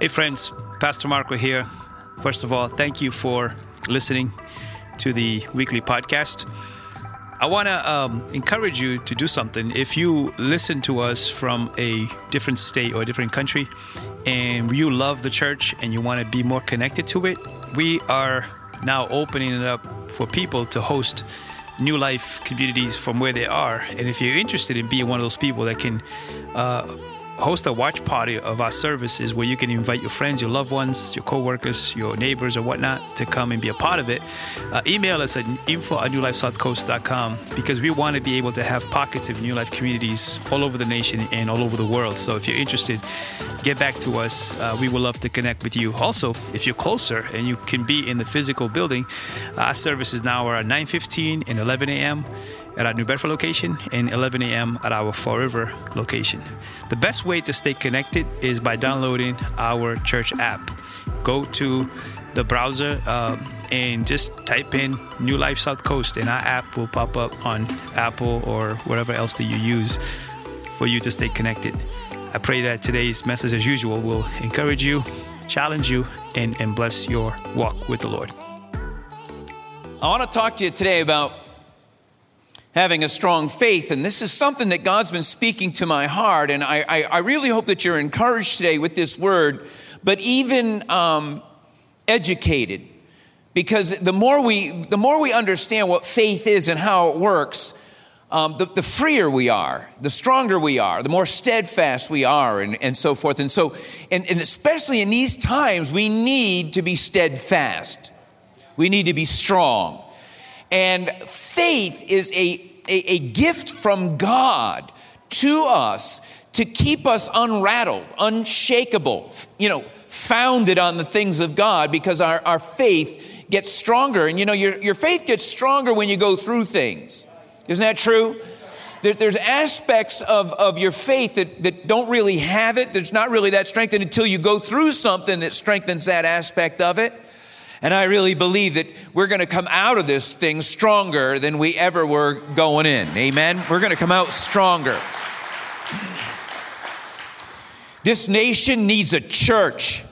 Hey, friends, Pastor Marco here. First of all, thank you for listening to the weekly podcast. I want to um, encourage you to do something. If you listen to us from a different state or a different country and you love the church and you want to be more connected to it, we are now opening it up for people to host new life communities from where they are. And if you're interested in being one of those people that can uh, host a watch party of our services where you can invite your friends, your loved ones, your co-workers, your neighbors or whatnot to come and be a part of it, uh, email us at info at newlifesouthcoast.com because we want to be able to have pockets of New Life communities all over the nation and all over the world. So if you're interested, get back to us. Uh, we would love to connect with you. Also, if you're closer and you can be in the physical building, our services now are at 9.15 and 11 a.m at our New Bedford location and 11 a.m. at our Fall River location. The best way to stay connected is by downloading our church app. Go to the browser um, and just type in New Life South Coast, and our app will pop up on Apple or whatever else that you use for you to stay connected. I pray that today's message, as usual, will encourage you, challenge you, and, and bless your walk with the Lord. I want to talk to you today about having a strong faith. And this is something that God's been speaking to my heart. And I, I, I really hope that you're encouraged today with this word, but even um, educated. Because the more, we, the more we understand what faith is and how it works, um, the, the, freer we are, the stronger we are, the more steadfast we are, and, and so forth. And so, and, and especially in these times, we need to be steadfast. We need to be strong. And faith is a, a, a gift from God to us to keep us unrattled, unshakable, you know, founded on the things of God because our, our faith gets stronger. And you know, your, your faith gets stronger when you go through things. Isn't that true? There, there's aspects of, of your faith that, that don't really have it. There's not really that strengthened until you go through something that strengthens that aspect of it. And I really believe that we're going to come out of this thing stronger than we ever were going in. Amen? We're going to come out stronger. This nation needs a church.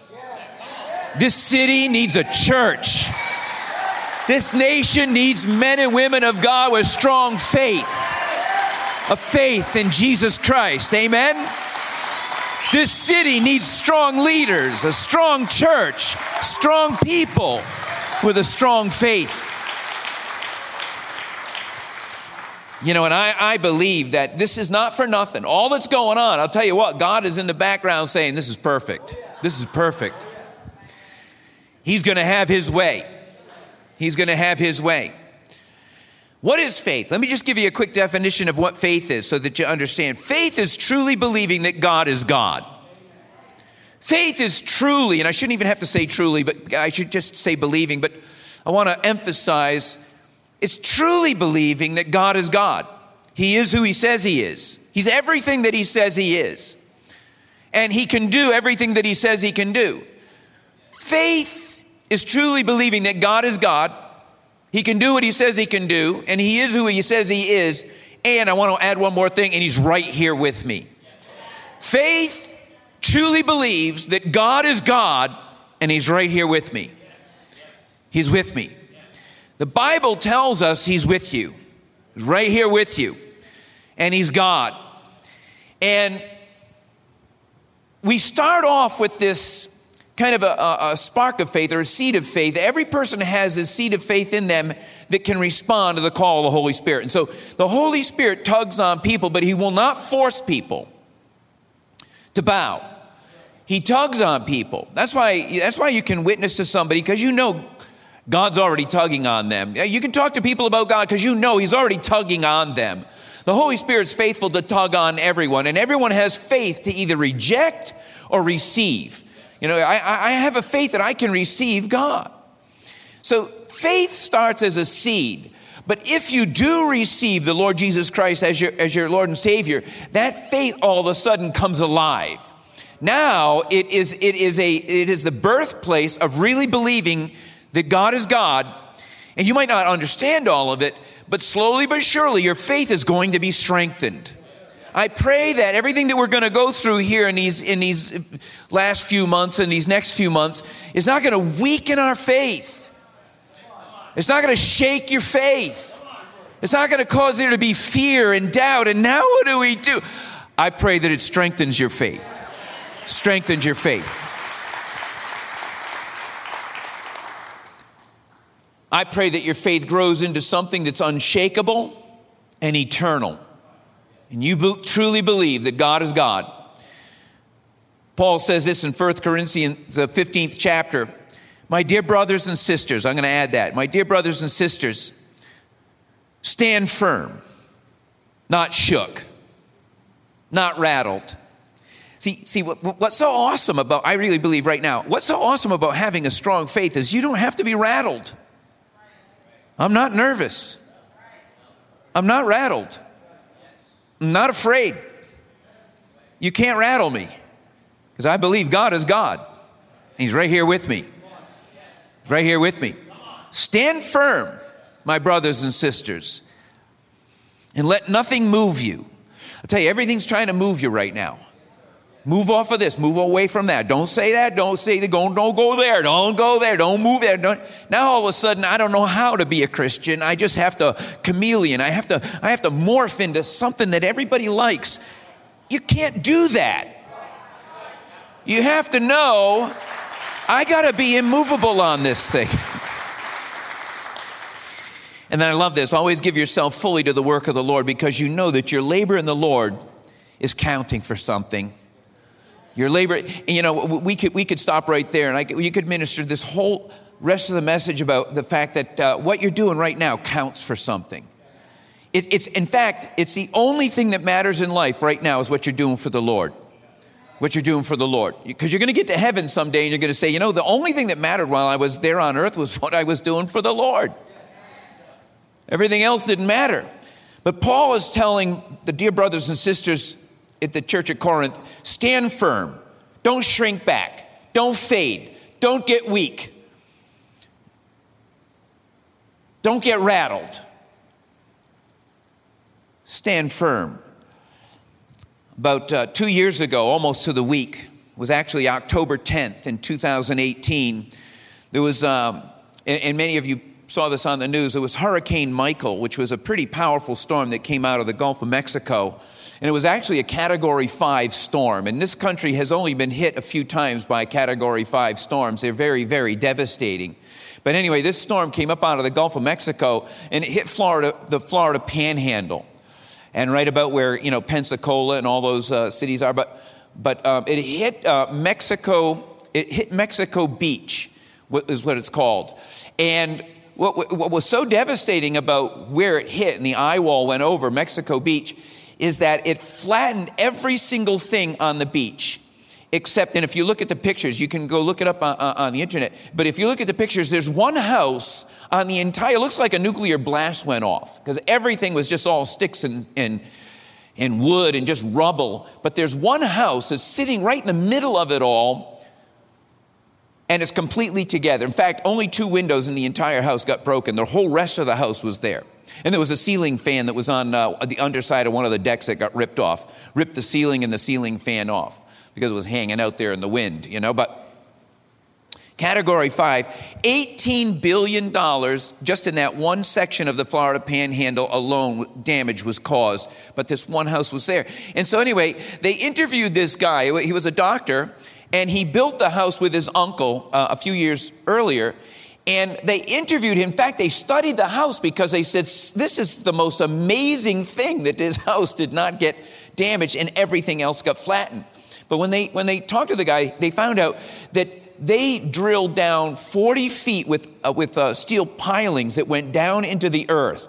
This city needs a church. This nation needs men and women of God with strong faith, a faith in Jesus Christ. Amen? This city needs strong leaders, a strong church, strong people with a strong faith. You know, and I, I believe that this is not for nothing. All that's going on, I'll tell you what, God is in the background saying, This is perfect. This is perfect. He's going to have His way. He's going to have His way. What is faith? Let me just give you a quick definition of what faith is so that you understand. Faith is truly believing that God is God. Faith is truly, and I shouldn't even have to say truly, but I should just say believing, but I want to emphasize it's truly believing that God is God. He is who He says He is, He's everything that He says He is, and He can do everything that He says He can do. Faith is truly believing that God is God he can do what he says he can do, and he is who he says he is. And I want to add one more thing, and he's right here with me. Faith truly believes that God is God, and he's right here with me. He's with me. The Bible tells us he's with you, he's right here with you, and he's God. And we start off with this kind of a, a, spark of faith or a seed of faith. Every person has a seed of faith in them that can respond to the call of the Holy Spirit. And so the Holy Spirit tugs on people, but He will not force people to bow. He tugs on people. That's why, that's why you can witness to somebody because you know God's already tugging on them. You can talk to people about God because you know He's already tugging on them. The Holy Spirit's faithful to tug on everyone, and everyone has faith to either reject or receive. You know, I, I have a faith that I can receive God. So faith starts as a seed. But if you do receive the Lord Jesus Christ as your, as your Lord and Savior, that faith all of a sudden comes alive. Now it is, it, is a, it is the birthplace of really believing that God is God. And you might not understand all of it, but slowly but surely your faith is going to be strengthened. I pray that everything that we're going to go through here in these, in these last few months and these next few months is not going to weaken our faith. It's not going to shake your faith. It's not going to cause there to be fear and doubt. And now what do we do? I pray that it strengthens your faith. Strengthens your faith. I pray that your faith grows into something that's unshakable and eternal. And you be- truly believe that God is God. Paul says this in 1 Corinthians, the 15th chapter. My dear brothers and sisters, I'm going to add that. My dear brothers and sisters, stand firm, not shook, not rattled. See, see what, what's so awesome about, I really believe right now, what's so awesome about having a strong faith is you don't have to be rattled. I'm not nervous. I'm not rattled. I'm not afraid. You can't rattle me because I believe God is God. He's right here with me. He's right here with me. Stand firm, my brothers and sisters, and let nothing move you. I'll tell you, everything's trying to move you right now. Move off of this. Move away from that. Don't say that. Don't say that. Don't, don't go there. Don't go there. Don't move there. Don't. Now all of a sudden, I don't know how to be a Christian. I just have to chameleon. I have to. I have to morph into something that everybody likes. You can't do that. You have to know. I got to be immovable on this thing. And then I love this. Always give yourself fully to the work of the Lord because you know that your labor in the Lord is counting for something. Your labor, you know, we could, we could stop right there and I, you could minister this whole rest of the message about the fact that uh, what you're doing right now counts for something. It, it's, in fact, it's the only thing that matters in life right now is what you're doing for the Lord. What you're doing for the Lord. Because you're going to get to heaven someday and you're going to say, you know, the only thing that mattered while I was there on earth was what I was doing for the Lord. Everything else didn't matter. But Paul is telling the dear brothers and sisters at the church at Corinth stand firm, don't shrink back, don't fade, don't get weak, don't get rattled. Stand firm. About uh, two years ago, almost to the week, was actually October 10th in 2018. There was, um, and, and many of you saw this on the news, there was Hurricane Michael, which was a pretty powerful storm that came out of the Gulf of Mexico. And it was actually a category five storm. And this country has only been hit a few times by category five storms. They're very, very devastating. But anyway, this storm came up out of the Gulf of Mexico and it hit Florida, the Florida panhandle. And right about where, you know, Pensacola and all those uh, cities are. But, but um, it hit uh, Mexico, it hit Mexico Beach, is what it's called. And what, what was so devastating about where it hit and the eye wall went over Mexico Beach is that it flattened every single thing on the beach. Except, and if you look at the pictures, you can go look it up on, on the internet. But if you look at the pictures, there's one house on the entire, looks like a nuclear blast went off because everything was just all sticks and, and, and wood and just rubble. But there's one house that's sitting right in the middle of it all and it's completely together. In fact, only two windows in the entire house got broken. The whole rest of the house was there. And there was a ceiling fan that was on uh, the underside of one of the decks that got ripped off, ripped the ceiling and the ceiling fan off because it was hanging out there in the wind, you know. But category five, $18 billion just in that one section of the Florida panhandle alone, damage was caused. But this one house was there. And so, anyway, they interviewed this guy. He was a doctor, and he built the house with his uncle uh, a few years earlier. And they interviewed him. In fact, they studied the house because they said, This is the most amazing thing that this house did not get damaged and everything else got flattened. But when they, when they talked to the guy, they found out that they drilled down 40 feet with, uh, with uh, steel pilings that went down into the earth,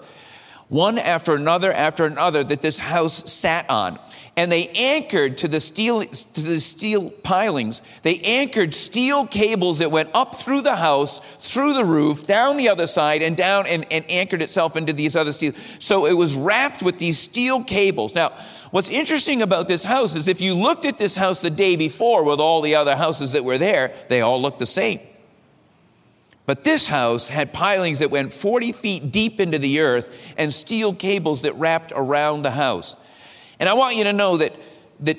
one after another after another, that this house sat on and they anchored to the steel to the steel pilings. They anchored steel cables that went up through the house through the roof down the other side and down and, and anchored itself into these other steel. So it was wrapped with these steel cables. Now what's interesting about this house is if you looked at this house the day before with all the other houses that were there they all looked the same. But this house had pilings that went 40 feet deep into the earth and steel cables that wrapped around the house And I want you to know that, that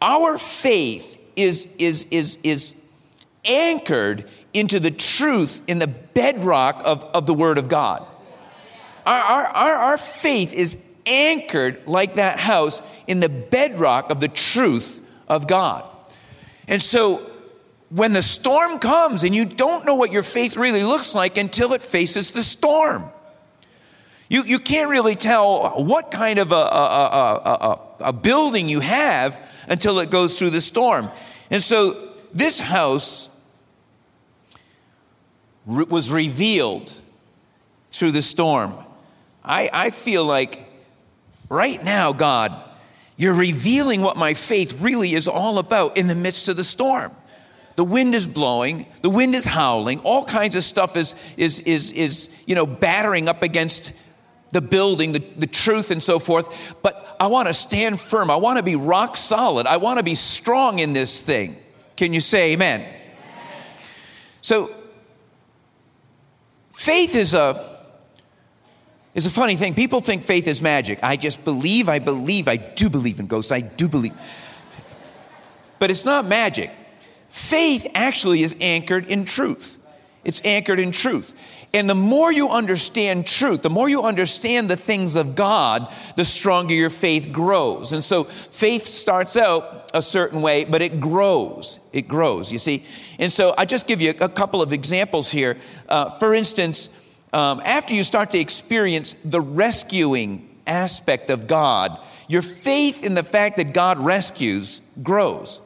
our faith is, is, is, is anchored into the truth in the bedrock of, of the Word of God. Our, our, our, our faith is anchored like that house in the bedrock of the truth of God. And so when the storm comes and you don't know what your faith really looks like until it faces the storm. You, you can't really tell what kind of a, a, a, a, building you have until it goes through the storm. And so this house was revealed through the storm. I, I feel like right now, God, you're revealing what my faith really is all about in the midst of the storm. The wind is blowing, the wind is howling, all kinds of stuff is, is, is, is you know, battering up against the building, the, the truth, and so forth. But I want to stand firm. I want to be rock solid. I want to be strong in this thing. Can you say amen? amen? So, faith is a is a funny thing. People think faith is magic. I just believe, I believe, I do believe in ghosts, I do believe. But it's not magic. Faith actually is anchored in truth. It's anchored in truth. And the more you understand truth, the more you understand the things of God, the stronger your faith grows. And so faith starts out a certain way, but it grows. It grows, you see. And so I just give you a couple of examples here. Uh, for instance, um, after you start to experience the rescuing aspect of God, your faith in the fact that God rescues grows.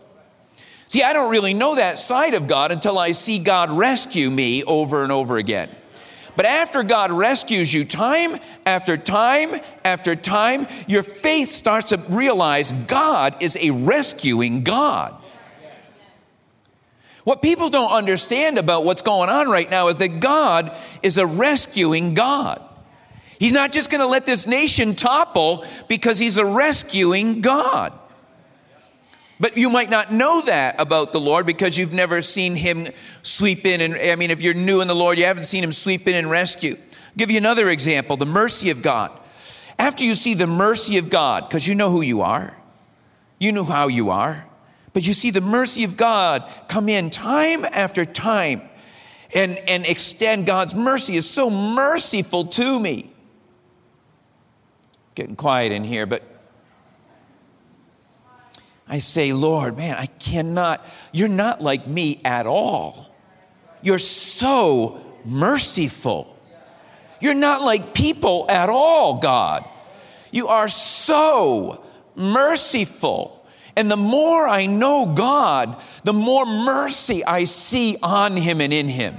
See, I don't really know that side of God until I see God rescue me over and over again. But after God rescues you time after time after time, your faith starts to realize God is a rescuing God. What people don't understand about what's going on right now is that God is a rescuing God. He's not just going to let this nation topple because he's a rescuing God. But you might not know that about the Lord because you've never seen him sweep in. And I mean, if you're new in the Lord, you haven't seen him sweep in and rescue. I'll give you another example the mercy of God. After you see the mercy of God, because you know who you are, you know how you are, but you see the mercy of God come in time after time and, and extend God's mercy is so merciful to me. Getting quiet in here, but I say, Lord, man, I cannot, you're not like me at all. You're so merciful. You're not like people at all, God. You are so merciful. And the more I know God, the more mercy I see on Him and in Him.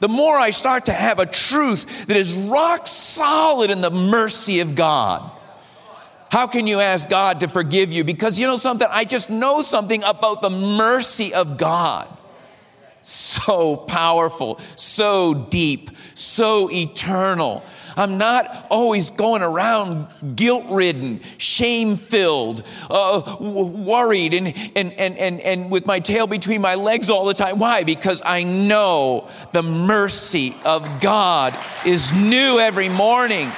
The more I start to have a truth that is rock solid in the mercy of God. How can you ask God to forgive you? Because you know something? I just know something about the mercy of God. So powerful, so deep, so eternal. I'm not always going around guilt ridden, shame filled, uh, worried, and, and, and, and, and with my tail between my legs all the time. Why? Because I know the mercy of God is new every morning.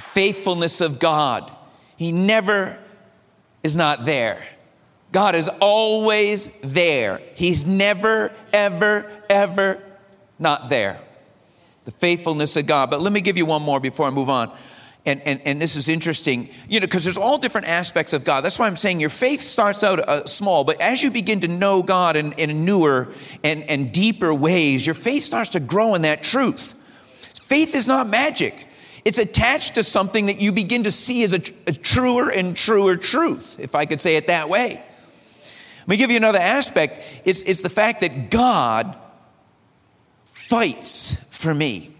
Faithfulness of God. He never is not there. God is always there. He's never, ever, ever not there. The faithfulness of God. But let me give you one more before I move on. And, and, and this is interesting, you know, because there's all different aspects of God. That's why I'm saying your faith starts out uh, small, but as you begin to know God in, in newer and, and deeper ways, your faith starts to grow in that truth. Faith is not magic. It's attached to something that you begin to see as a, a truer and truer truth, if I could say it that way. Let me give you another aspect. It's, it's the fact that God fights for me.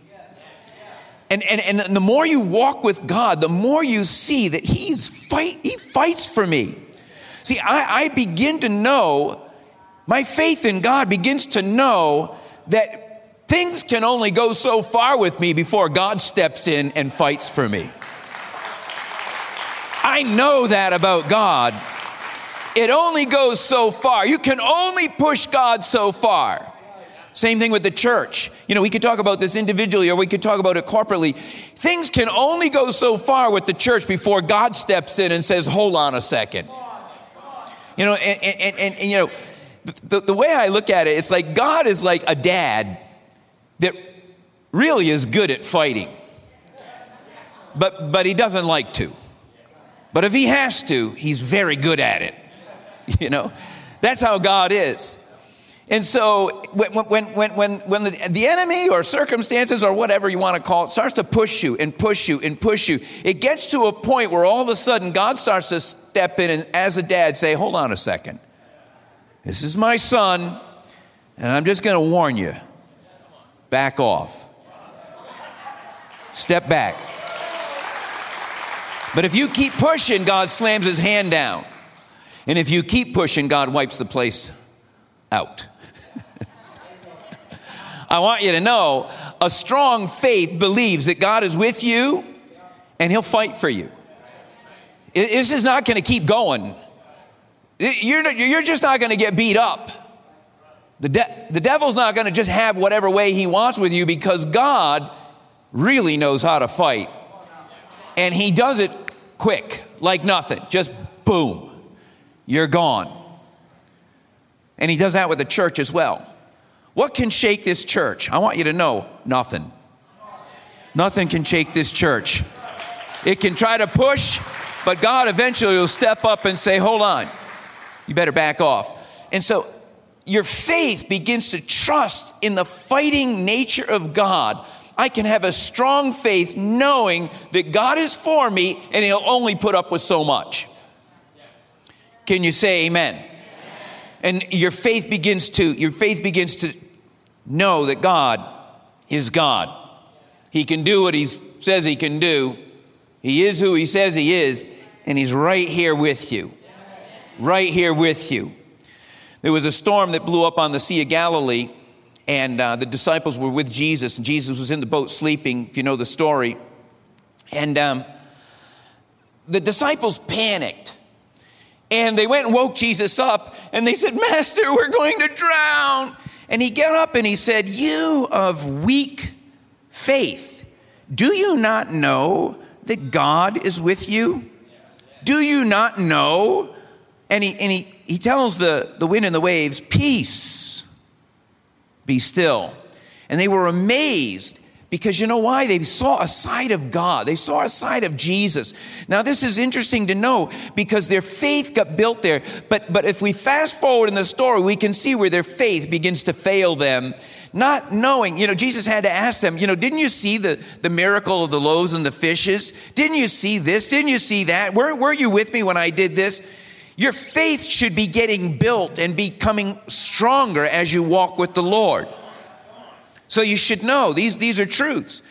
And, and, and the more you walk with God, the more you see that He's fight, He fights for me. See, I, I begin to know, my faith in God begins to know that Things can only go so far with me before God steps in and fights for me. I know that about God. It only goes so far. You can only push God so far. Same thing with the church. You know, we could talk about this individually or we could talk about it corporately. Things can only go so far with the church before God steps in and says, hold on a second. You know, and, and, and, and you know, the, the way I look at it, it's like God is like a dad that really is good at fighting, but, but he doesn't like to. But if he has to, he's very good at it. You know, that's how God is. And so when, when, when, when, when the, the enemy or circumstances or whatever you want to call it starts to push you and push you and push you, it gets to a point where all of a sudden God starts to step in and as a dad say, hold on a second. This is my son, and I'm just going to warn you back off. Step back. But if you keep pushing, God slams his hand down. And if you keep pushing, God wipes the place out. I want you to know a strong faith believes that God is with you and he'll fight for you. This is not going to keep going. You're, you're just not going to get beat up. The, de- the devil's not going to just have whatever way he wants with you because God really knows how to fight. And he does it quick, like nothing. Just boom, you're gone. And he does that with the church as well. What can shake this church? I want you to know nothing. Nothing can shake this church. It can try to push, but God eventually will step up and say, Hold on, you better back off. And so your faith begins to trust in the fighting nature of God. I can have a strong faith knowing that God is for me and He'll only put up with so much. Can you say amen? And your faith begins to, your faith begins to know that God is God. He can do what He says He can do. He is who He says He is, and He's right here with you right here with you. There was a storm that blew up on the Sea of Galilee, and uh, the disciples were with Jesus, and Jesus was in the boat sleeping, if you know the story. And um, the disciples panicked. And they went and woke Jesus up, and they said, Master, we're going to drown. And he got up and he said, You of weak faith, do you not know that God is with you? Do you not know and he, and he, he tells the, the wind and the waves, Peace, be still. And they were amazed because you know why? They saw a side of God. They saw a side of Jesus. Now, this is interesting to know because their faith got built there. But, but if we fast forward in the story, we can see where their faith begins to fail them. Not knowing, you know, Jesus had to ask them, you know, didn't you see the, the miracle of the loaves and the fishes? Didn't you see this? Didn't you see that? Were, were you with me when I did this? Your faith should be getting built and becoming stronger as you walk with the Lord. So you should know these, these are truths.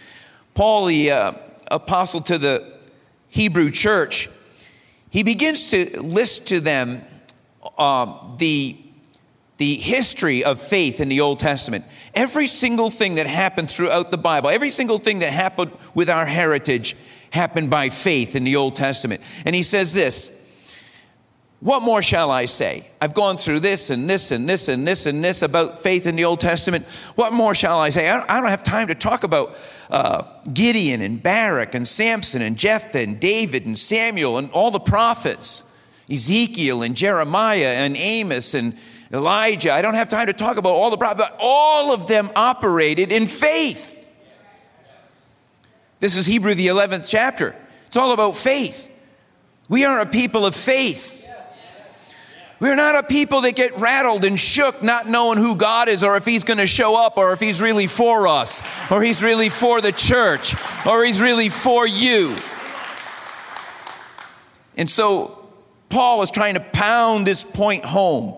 Paul, the uh, apostle to the Hebrew church, he begins to list to them uh, the, the history of faith in the Old Testament. Every single thing that happened throughout the Bible, every single thing that happened with our heritage happened by faith in the Old Testament. And he says this what more shall I say? I've gone through this and this and this and this and this about faith in the Old Testament. What more shall I say? I don't, have time to talk about uh, Gideon and Barak and Samson and Jephthah and David and Samuel and all the prophets, Ezekiel and Jeremiah and Amos and Elijah. I don't have time to talk about all the prophets, all of them operated in faith. This is Hebrew, the 11th chapter. It's all about faith. We are a people of faith. We're not a people that get rattled and shook not knowing who God is or if He's going to show up or if He's really for us or He's really for the church or He's really for you. And so Paul is trying to pound this point home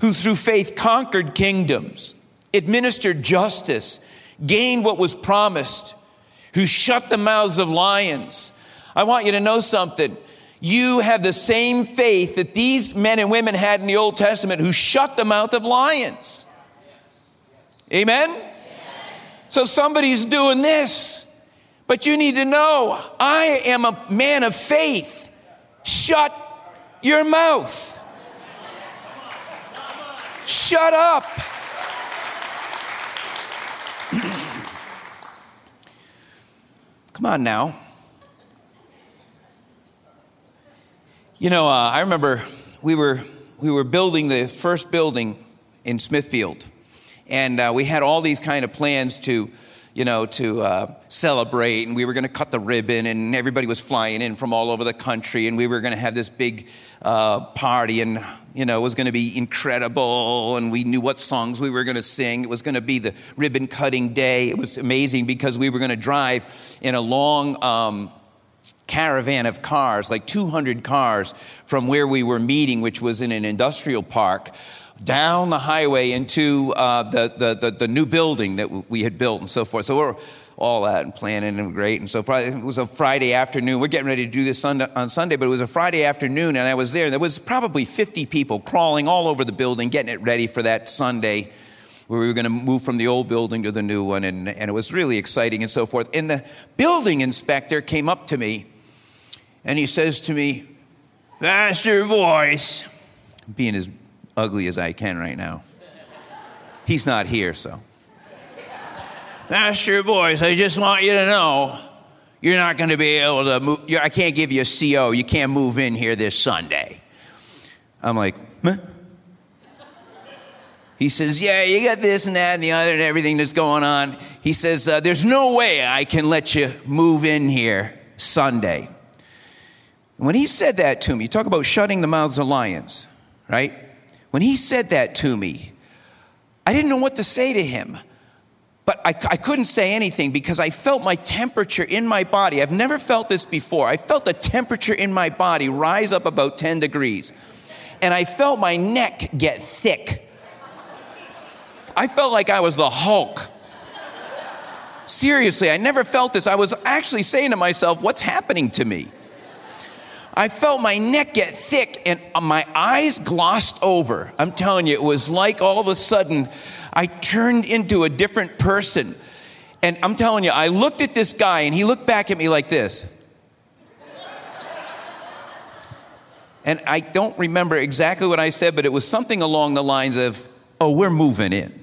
who through faith conquered kingdoms, administered justice, gained what was promised, who shut the mouths of lions. I want you to know something you have the same faith that these men and women had in the Old Testament who shut the mouth of lions. Amen? Amen? So somebody's doing this, but you need to know I am a man of faith. Shut your mouth. Shut up. Come on now. You know, uh, I remember we were, we were building the first building in Smithfield, and uh, we had all these kind of plans to, you know, to uh, celebrate, and we were going to cut the ribbon, and everybody was flying in from all over the country, and we were going to have this big uh, party, and you know, it was going to be incredible, and we knew what songs we were going to sing. It was going to be the ribbon cutting day. It was amazing because we were going to drive in a long um, caravan of cars, like 200 cars, from where we were meeting, which was in an industrial park, down the highway into uh, the, the, the, the, new building that we had built and so forth. So we're all that and planning and great. And so Friday, it was a Friday afternoon. We're getting ready to do this on Sunday, but it was a Friday afternoon, and I was there. And there was probably 50 people crawling all over the building, getting it ready for that Sunday where we were going to move from the old building to the new one. And, and it was really exciting and so forth. And the building inspector came up to me and he says to me, Master Voice, being as ugly as I can right now. He's not here, so. Master Voice, I just want you to know you're not going to be able to move. I can't give you a CO. You can't move in here this Sunday. I'm like, huh? He says, Yeah, you got this and that and the other and everything that's going on. He says, uh, There's no way I can let you move in here Sunday. When he said that to me, talk about shutting the mouths of lions, right? When he said that to me, I didn't know what to say to him. But I, I, couldn't say anything because I felt my temperature in my body. I've never felt this before. I felt the temperature in my body rise up about 10 degrees. And I felt my neck get thick. I felt like I was the Hulk. Seriously, I never felt this. I was actually saying to myself, what's happening to me? I felt my neck get thick and uh, my eyes glossed over. I'm telling you, it was like all of a sudden I turned into a different person. And I'm telling you, I looked at this guy and he looked back at me like this. And I don't remember exactly what I said, but it was something along the lines of, Oh, we're moving in.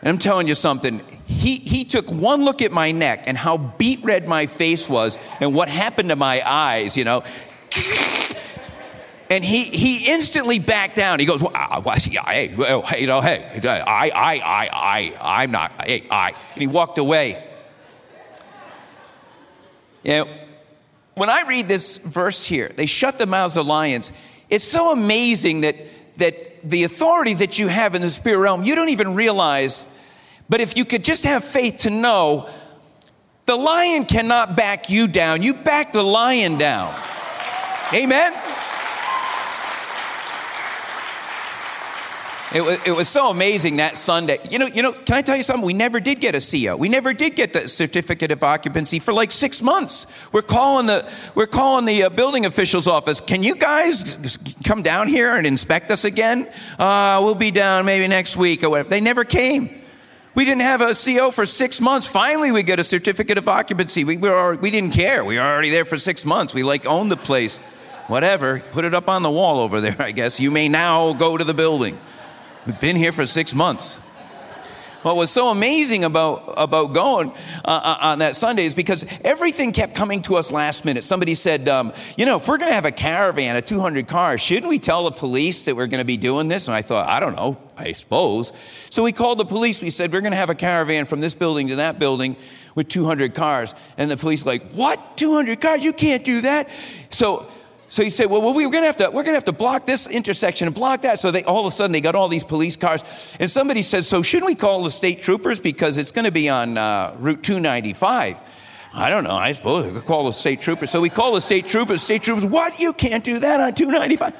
And I'm telling you something, he, he took one look at my neck and how beet red my face was and what happened to my eyes, you know. And he, he instantly backed down. He goes, well, hey, well, hey, you know, hey, I, I, I, I, I'm not, hey, I. And he walked away. You know, when I read this verse here, they shut the mouths of lions. It's so amazing that, that the authority that you have in the spirit realm, you don't even realize but if you could just have faith to know the lion cannot back you down, you back the lion down. Amen? It was, it was so amazing that Sunday. You know, you know, can I tell you something? We never did get a CO. We never did get the certificate of occupancy for like six months. We're calling the, we're calling the uh, building official's office. Can you guys come down here and inspect us again? Uh, we'll be down maybe next week or whatever. They never came. We didn't have a CO for six months. Finally, we get a certificate of occupancy. We, were, we didn't care. We were already there for six months. We like owned the place. Whatever. Put it up on the wall over there, I guess. You may now go to the building. We've been here for six months. What was so amazing about, about going uh, uh, on that Sunday is because everything kept coming to us last minute. Somebody said, um, you know, if we're going to have a caravan of 200 cars, shouldn't we tell the police that we're going to be doing this? And I thought, I don't know, I suppose. So we called the police. We said, we're going to have a caravan from this building to that building with 200 cars. And the police like, what? 200 cars? You can't do that. So so he said, well, well we're going to have to, we're to have to block this intersection and block that. So they, all of a sudden they got all these police cars. And somebody says, so shouldn't we call the state troopers because it's going to be on uh, Route 295? I don't know. I suppose we could call the state troopers. So we call the state troopers. State troopers, what? You can't do that on 295.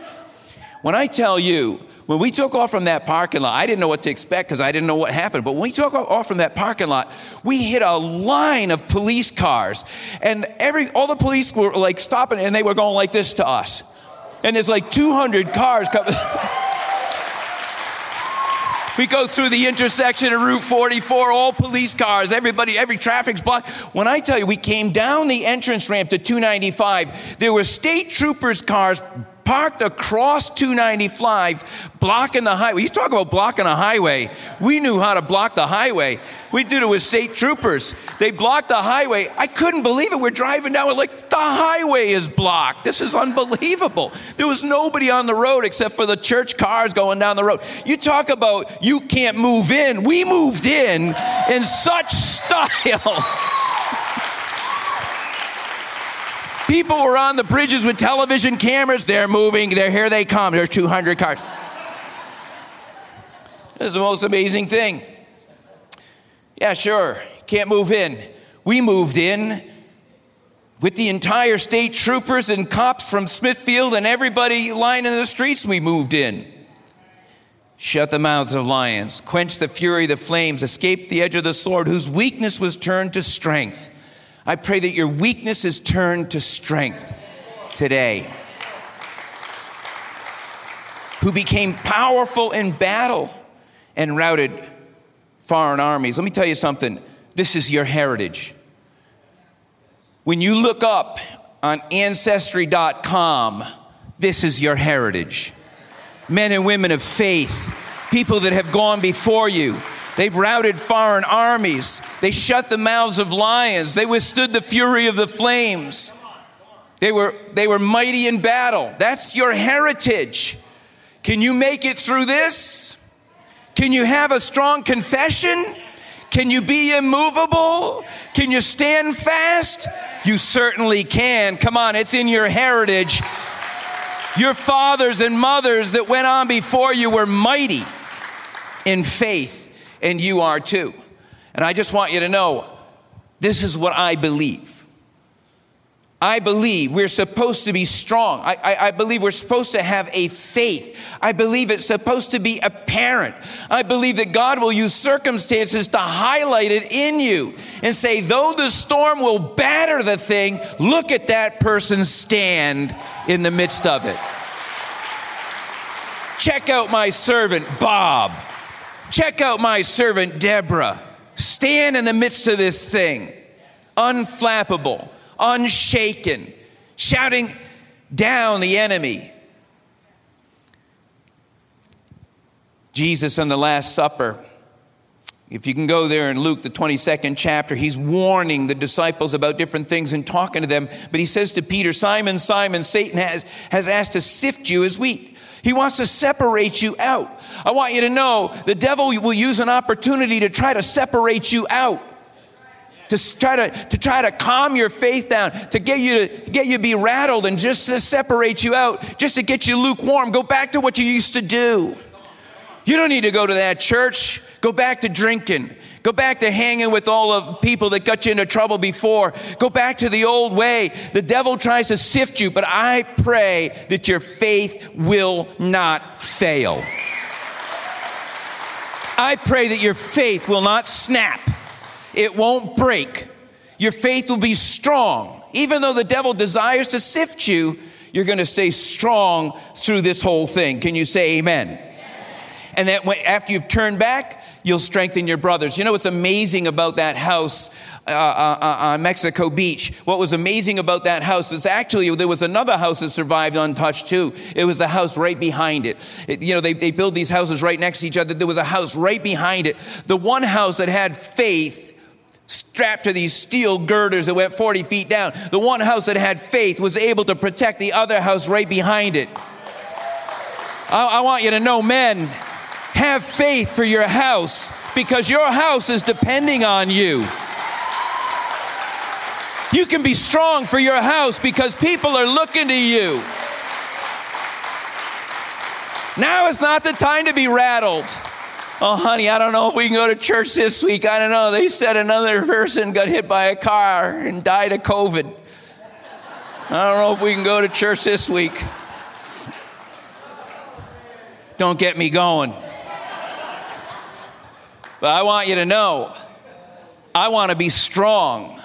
When I tell you when we took off from that parking lot, I didn't know what to expect because I didn't know what happened. But when we took off from that parking lot, we hit a line of police cars. And every all the police were like stopping and they were going like this to us. And there's like 200 cars coming. We go through the intersection of Route 44, all police cars, everybody, every traffic's blocked. When I tell you, we came down the entrance ramp to 295, there were state troopers' cars parked across 295, blocking the highway. You talk about blocking a highway. We knew how to block the highway. We did it with state troopers. They blocked the highway. I couldn't believe it. We're driving down, we're like, the highway is blocked. This is unbelievable. There was nobody on the road except for the church cars going down the road. You talk about you can't move in. We moved in in such style. People were on the bridges with television cameras. They're moving. They're here. They come. There are 200 cars. This is the most amazing thing. Yeah, sure. Can't move in. We moved in with the entire state troopers and cops from Smithfield and everybody lying in the streets. We moved in. Shut the mouths of lions, quench the fury of the flames, escape the edge of the sword, whose weakness was turned to strength. I pray that your weakness is turned to strength today. Who became powerful in battle and routed foreign armies. Let me tell you something this is your heritage. When you look up on ancestry.com, this is your heritage. Men and women of faith, people that have gone before you, They've routed foreign armies. They shut the mouths of lions. They withstood the fury of the flames. They were, they were mighty in battle. That's your heritage. Can you make it through this? Can you have a strong confession? Can you be immovable? Can you stand fast? You certainly can. Come on, it's in your heritage. Your fathers and mothers that went on before you were mighty in faith and you are too. And I just want you to know this is what I believe. I believe we're supposed to be strong. I, I, I, believe we're supposed to have a faith. I believe it's supposed to be apparent. I believe that God will use circumstances to highlight it in you and say, though the storm will batter the thing, look at that person stand in the midst of it. Check out my servant, Bob. Check out my servant Deborah. Stand in the midst of this thing, unflappable, unshaken, shouting down the enemy. Jesus on the Last Supper. If you can go there in Luke, the 22nd chapter, he's warning the disciples about different things and talking to them. But he says to Peter, Simon, Simon, Satan has, has asked to sift you as wheat. He wants to separate you out. I want you to know the devil will use an opportunity to try to separate you out. To try to, to try to calm your faith down, to get you to get you to be rattled and just to separate you out, just to get you lukewarm. Go back to what you used to do. You don't need to go to that church. Go back to drinking. Go back to hanging with all of people that got you into trouble before. Go back to the old way. The devil tries to sift you, but I pray that your faith will not fail. I pray that your faith will not snap. It won't break. Your faith will be strong. Even though the devil desires to sift you, you're going to stay strong through this whole thing. Can you say amen? amen. And that after you've turned back, you'll strengthen your brothers. You know what's amazing about that house uh, uh, uh, on Mexico Beach? What was amazing about that house is actually there was another house that survived untouched too. It was the house right behind it. it you know, they, they build these houses right next to each other. There was a house right behind it. The one house that had faith strapped to these steel girders that went 40 feet down. The one house that had faith was able to protect the other house right behind it. I want you to know, men, have faith for your house because your house is depending on you. You can be strong for your house because people are looking to you. Now is not the time to be rattled. Oh, honey, I don't know if we can go to church this week. I don't know. They said another person got hit by a car and died of COVID. I don't know if we can go to church this week. Don't get me going. But I want you to know, I want to be strong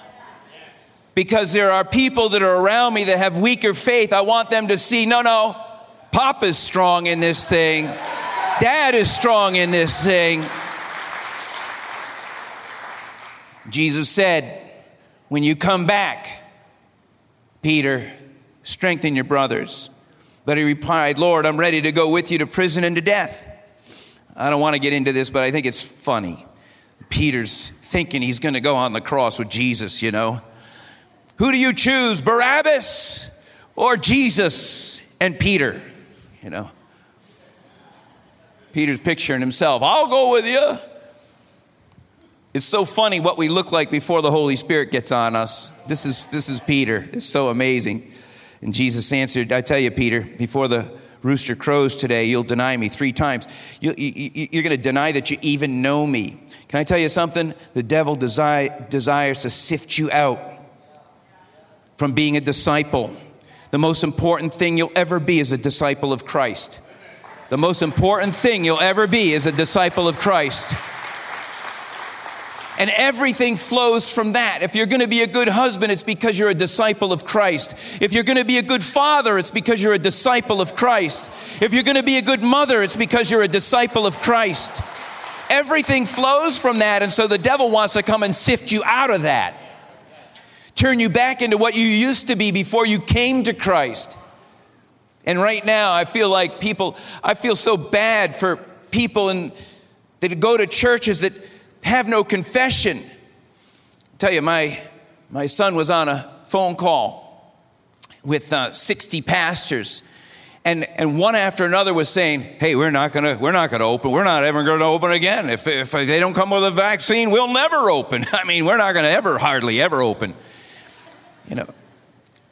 because there are people that are around me that have weaker faith. I want them to see no, no, Papa's strong in this thing, Dad is strong in this thing. Jesus said, When you come back, Peter, strengthen your brothers. But he replied, Lord, I'm ready to go with you to prison and to death. I don't want to get into this, but I think it's funny. Peter's thinking he's going to go on the cross with Jesus, you know. Who do you choose, Barabbas or Jesus and Peter? You know. Peter's picturing himself, I'll go with you. It's so funny what we look like before the Holy Spirit gets on us. This is, this is Peter. It's so amazing. And Jesus answered, I tell you, Peter, before the rooster crows today, you'll deny me three times. You, you, you're going to deny that you even know me. Can I tell you something? The devil desi- desires to sift you out from being a disciple. The most important thing you'll ever be is a disciple of Christ. The most important thing you'll ever be is a disciple of Christ. And everything flows from that. If you're going to be a good husband, it's because you're a disciple of Christ. If you're going to be a good father, it's because you're a disciple of Christ. If you're going to be a good mother, it's because you're a disciple of Christ. Everything flows from that, and so the devil wants to come and sift you out of that. Turn you back into what you used to be before you came to Christ. And right now, I feel like people, I feel so bad for people in, that go to churches that have no confession. I tell you, my, my son was on a phone call with uh, 60 pastors and, and one after another was saying, hey, we're not gonna, we're not gonna open, we're not ever gonna open again. If, if they don't come with a vaccine, we'll never open. I mean, we're not gonna ever, hardly ever open. You know,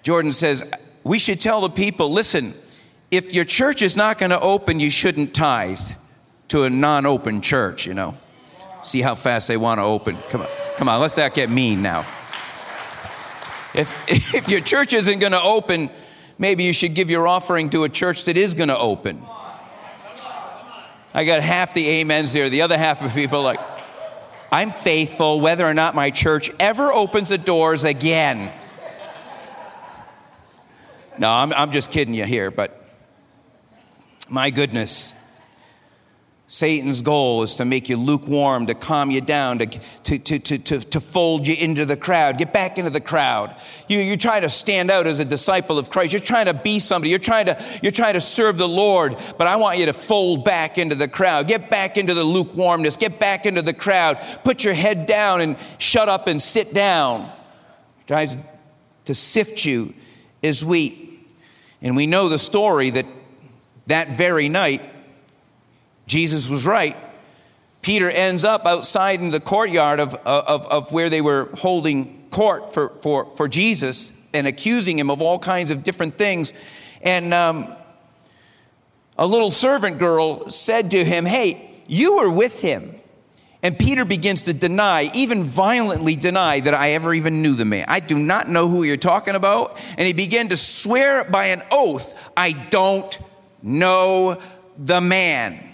Jordan says, we should tell the people, listen, if your church is not gonna open, you shouldn't tithe to a non-open church, you know. See how fast they wanna open. Come on, come on, let's not get mean now. If, if your church isn't gonna open, maybe you should give your offering to a church that is going to open. I got half the amens there. The other half of people like, I'm faithful whether or not my church ever opens the doors again. No, I'm, I'm just kidding you here, but my goodness. Satan's goal is to make you lukewarm, to calm you down, to, to, to, to, to, to fold you into the crowd. Get back into the crowd. You, you try to stand out as a disciple of Christ. You're trying to be somebody. You're trying to, you're trying to serve the Lord, but I want you to fold back into the crowd. Get back into the lukewarmness. Get back into the crowd. Put your head down and shut up and sit down. Tries to sift you as wheat. And we know the story that that very night, Jesus was right. Peter ends up outside in the courtyard of, of, of where they were holding court for, for, for Jesus and accusing him of all kinds of different things. And um, a little servant girl said to him, Hey, you were with him. And Peter begins to deny, even violently deny, that I ever even knew the man. I do not know who you're talking about. And he began to swear by an oath, I don't know the man.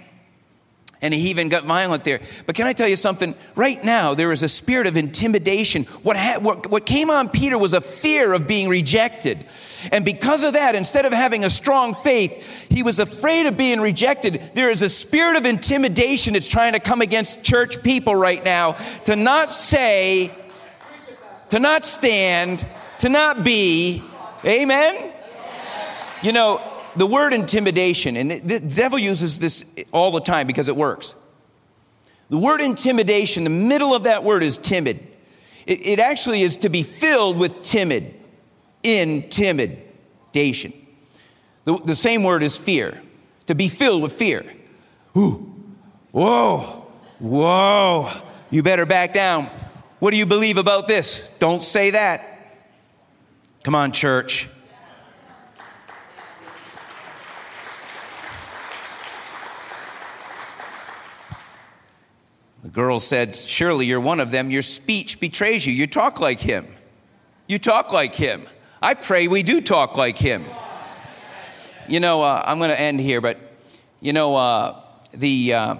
And he even got violent there. But can I tell you something? Right now, there is a spirit of intimidation. What, ha- what, what came on Peter was a fear of being rejected. And because of that, instead of having a strong faith, he was afraid of being rejected. There is a spirit of intimidation that's trying to come against church people right now to not say, to not stand, to not be. Amen? You know, the word intimidation, and the, devil uses this all the time because it works. The word intimidation, the middle of that word is timid. It, it actually is to be filled with timid, intimidation. The, the same word is fear, to be filled with fear. Ooh, whoa, whoa, you better back down. What do you believe about this? Don't say that. Come on, church. The girl said, Surely you're one of them. Your speech betrays you. You talk like him. You talk like him. I pray we do talk like him. You know, uh, I'm going to end here, but you know, uh, the uh,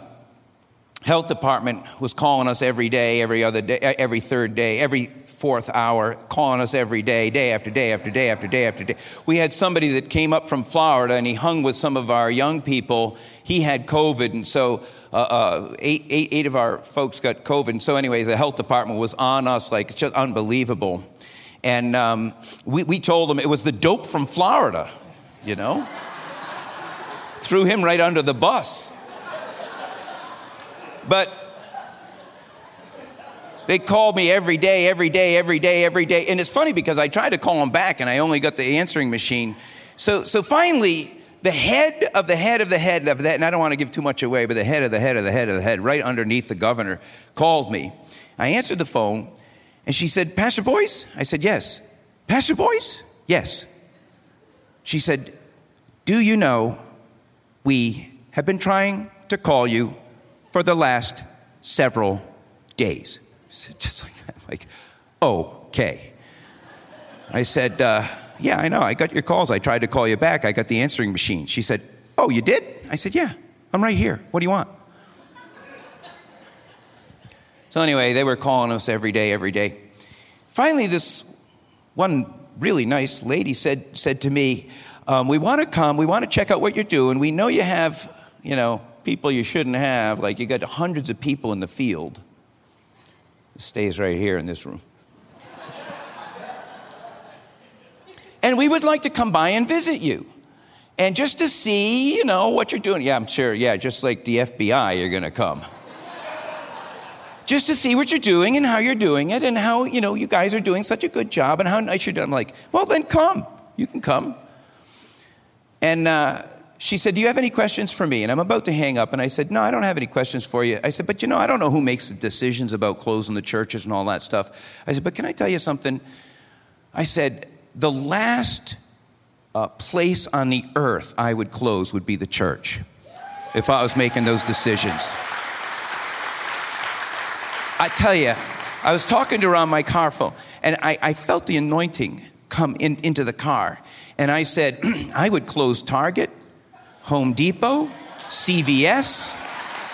health department was calling us every day, every other day, every third day, every fourth hour, calling us every day, day after day after day after day after day. We had somebody that came up from Florida and he hung with some of our young people. He had COVID, and so uh, uh, eight, eight, eight of our folks got COVID. And so, anyway, the health department was on us like it's just unbelievable. And um, we, we told them it was the dope from Florida, you know? threw him right under the bus. But they called me every day, every day, every day, every day. And it's funny because I tried to call them back and I only got the answering machine. So, so finally, the head of the head of the head of that, and I don't want to give too much away, but the head of the head of the head of the head, right underneath the governor, called me. I answered the phone and she said, Pastor Boyce? I said, Yes. Pastor Boyce? Yes. She said, Do you know we have been trying to call you for the last several days? Just like that, like, okay. I said, uh, Yeah, I know. I got your calls. I tried to call you back. I got the answering machine. She said, Oh, you did? I said, Yeah, I'm right here. What do you want? So, anyway, they were calling us every day, every day. Finally, this one really nice lady said, said to me, um, We want to come, we want to check out what you're doing. We know you have, you know, people you shouldn't have, like you got hundreds of people in the field. It stays right here in this room. and we would like to come by and visit you. And just to see, you know, what you're doing. Yeah, I'm sure. Yeah, just like the FBI, you're going to come just to see what you're doing and how you're doing it and how, you know, you guys are doing such a good job and how nice you're doing. I'm like, well, then come. You can come. And uh, she said, Do you have any questions for me? And I'm about to hang up. And I said, No, I don't have any questions for you. I said, But you know, I don't know who makes the decisions about closing the churches and all that stuff. I said, But can I tell you something? I said, The last uh, place on the earth I would close would be the church if I was making those decisions. I tell you, I was talking to her on my car phone, and I, I felt the anointing come in, into the car. And I said, I would close Target, Home Depot, CVS.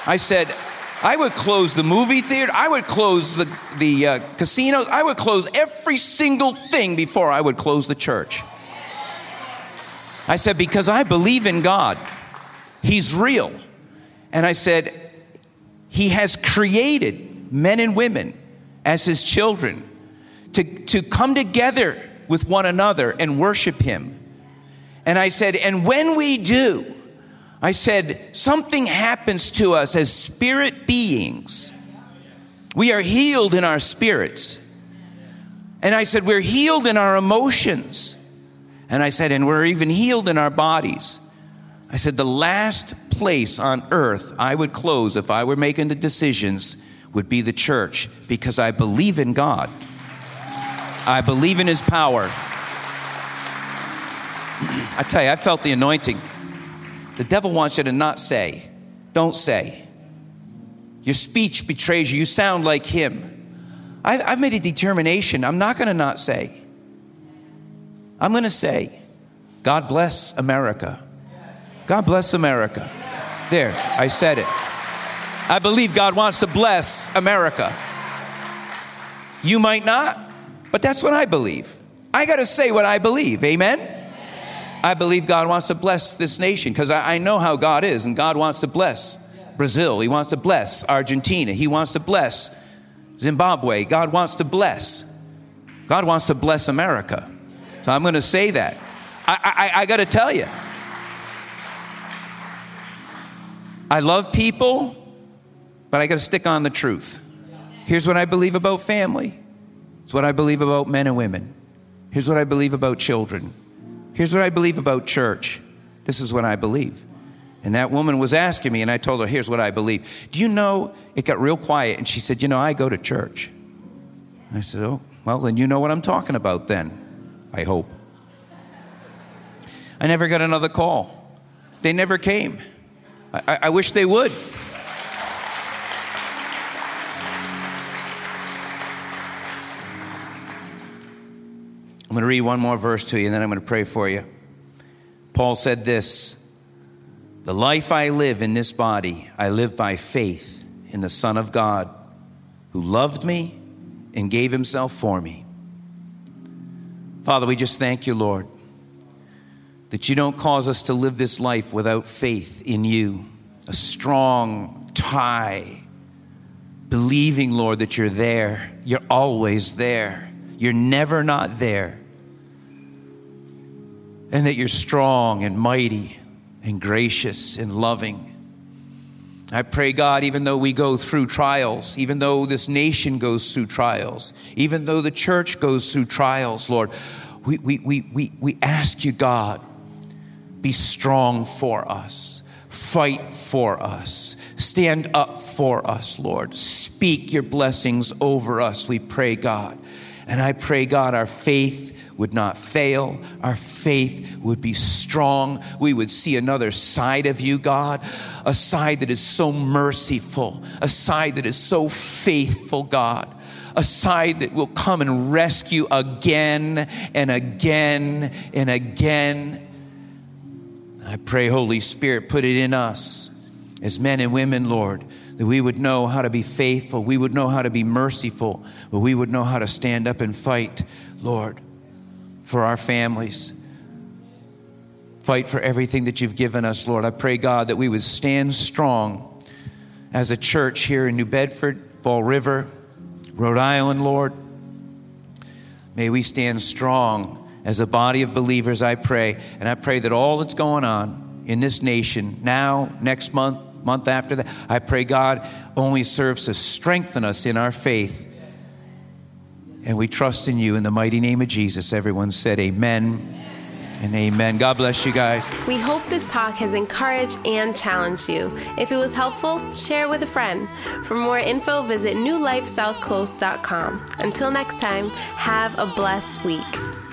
I said, I would close the movie theater. I would close the, the uh, casinos. I would close every single thing before I would close the church. I said, because I believe in God. He's real. And I said, He has created men and women, as his children, to, to come together with one another and worship him. And I said, and when we do, I said, something happens to us as spirit beings. We are healed in our spirits. And I said, we're healed in our emotions. And I said, and we're even healed in our bodies. I said, the last place on earth I would close if I were making the decisions would be the church because I believe in God. I believe in His power. I tell you, I felt the anointing. The devil wants you to not say. Don't say. Your speech betrays you. You sound like him. I've, I've made a determination. I'm not going to not say. I'm going to say, God bless America. God bless America. There, I said it. I believe God wants to bless America. You might not, but that's what I believe. I got to say what I believe. Amen? I believe God wants to bless this nation because I, I, know how God is, and God wants to bless Brazil. He wants to bless Argentina. He wants to bless Zimbabwe. God wants to bless. God wants to bless America. So I'm going to say that. I, I, I got to tell you, I love people but I got to stick on the truth. Here's what I believe about family. It's what I believe about men and women. Here's what I believe about children. Here's what I believe about church. This is what I believe. And that woman was asking me, and I told her, Here's what I believe. Do you know? It got real quiet, and she said, You know, I go to church. I said, Oh, well, then you know what I'm talking about, then. I hope. I never got another call. They never came. I, I wish they would. I'm going to read one more verse to you and then I'm going to pray for you. Paul said this The life I live in this body, I live by faith in the Son of God who loved me and gave himself for me. Father, we just thank you, Lord, that you don't cause us to live this life without faith in you, a strong tie, believing, Lord, that you're there. You're always there. You're never not there and that you're strong and mighty and gracious and loving. I pray, God, even though we go through trials, even though this nation goes through trials, even though the church goes through trials, Lord, we, we, we, we, we ask you, God, be strong for us, fight for us, stand up for us, Lord. Speak your blessings over us, we pray, God. And I pray, God, our faith would not fail. Our faith would be strong. We would see another side of you, God, a side that is so merciful, a side that is so faithful, God. A side that will come and rescue again and again and again. I pray, Holy Spirit, put it in us as men and women, Lord, that we would know how to be faithful, we would know how to be merciful, but we would know how to stand up and fight, Lord for our families. Fight for everything that you've given us, Lord. I pray, God, that we would stand strong as a church here in New Bedford, Fall River, Rhode Island, Lord. May we stand strong as a body of believers, I pray. And I pray that all that's going on in this nation now, next month, month after that, I pray, God, only serves to strengthen us in our faith and we trust in you in the mighty name of Jesus. Everyone said, Amen. And amen. God bless you guys. We hope this talk has encouraged and challenged you. If it was helpful, share with a friend. For more info, visit newlifesouthcoast.com. Until next time, have a blessed week.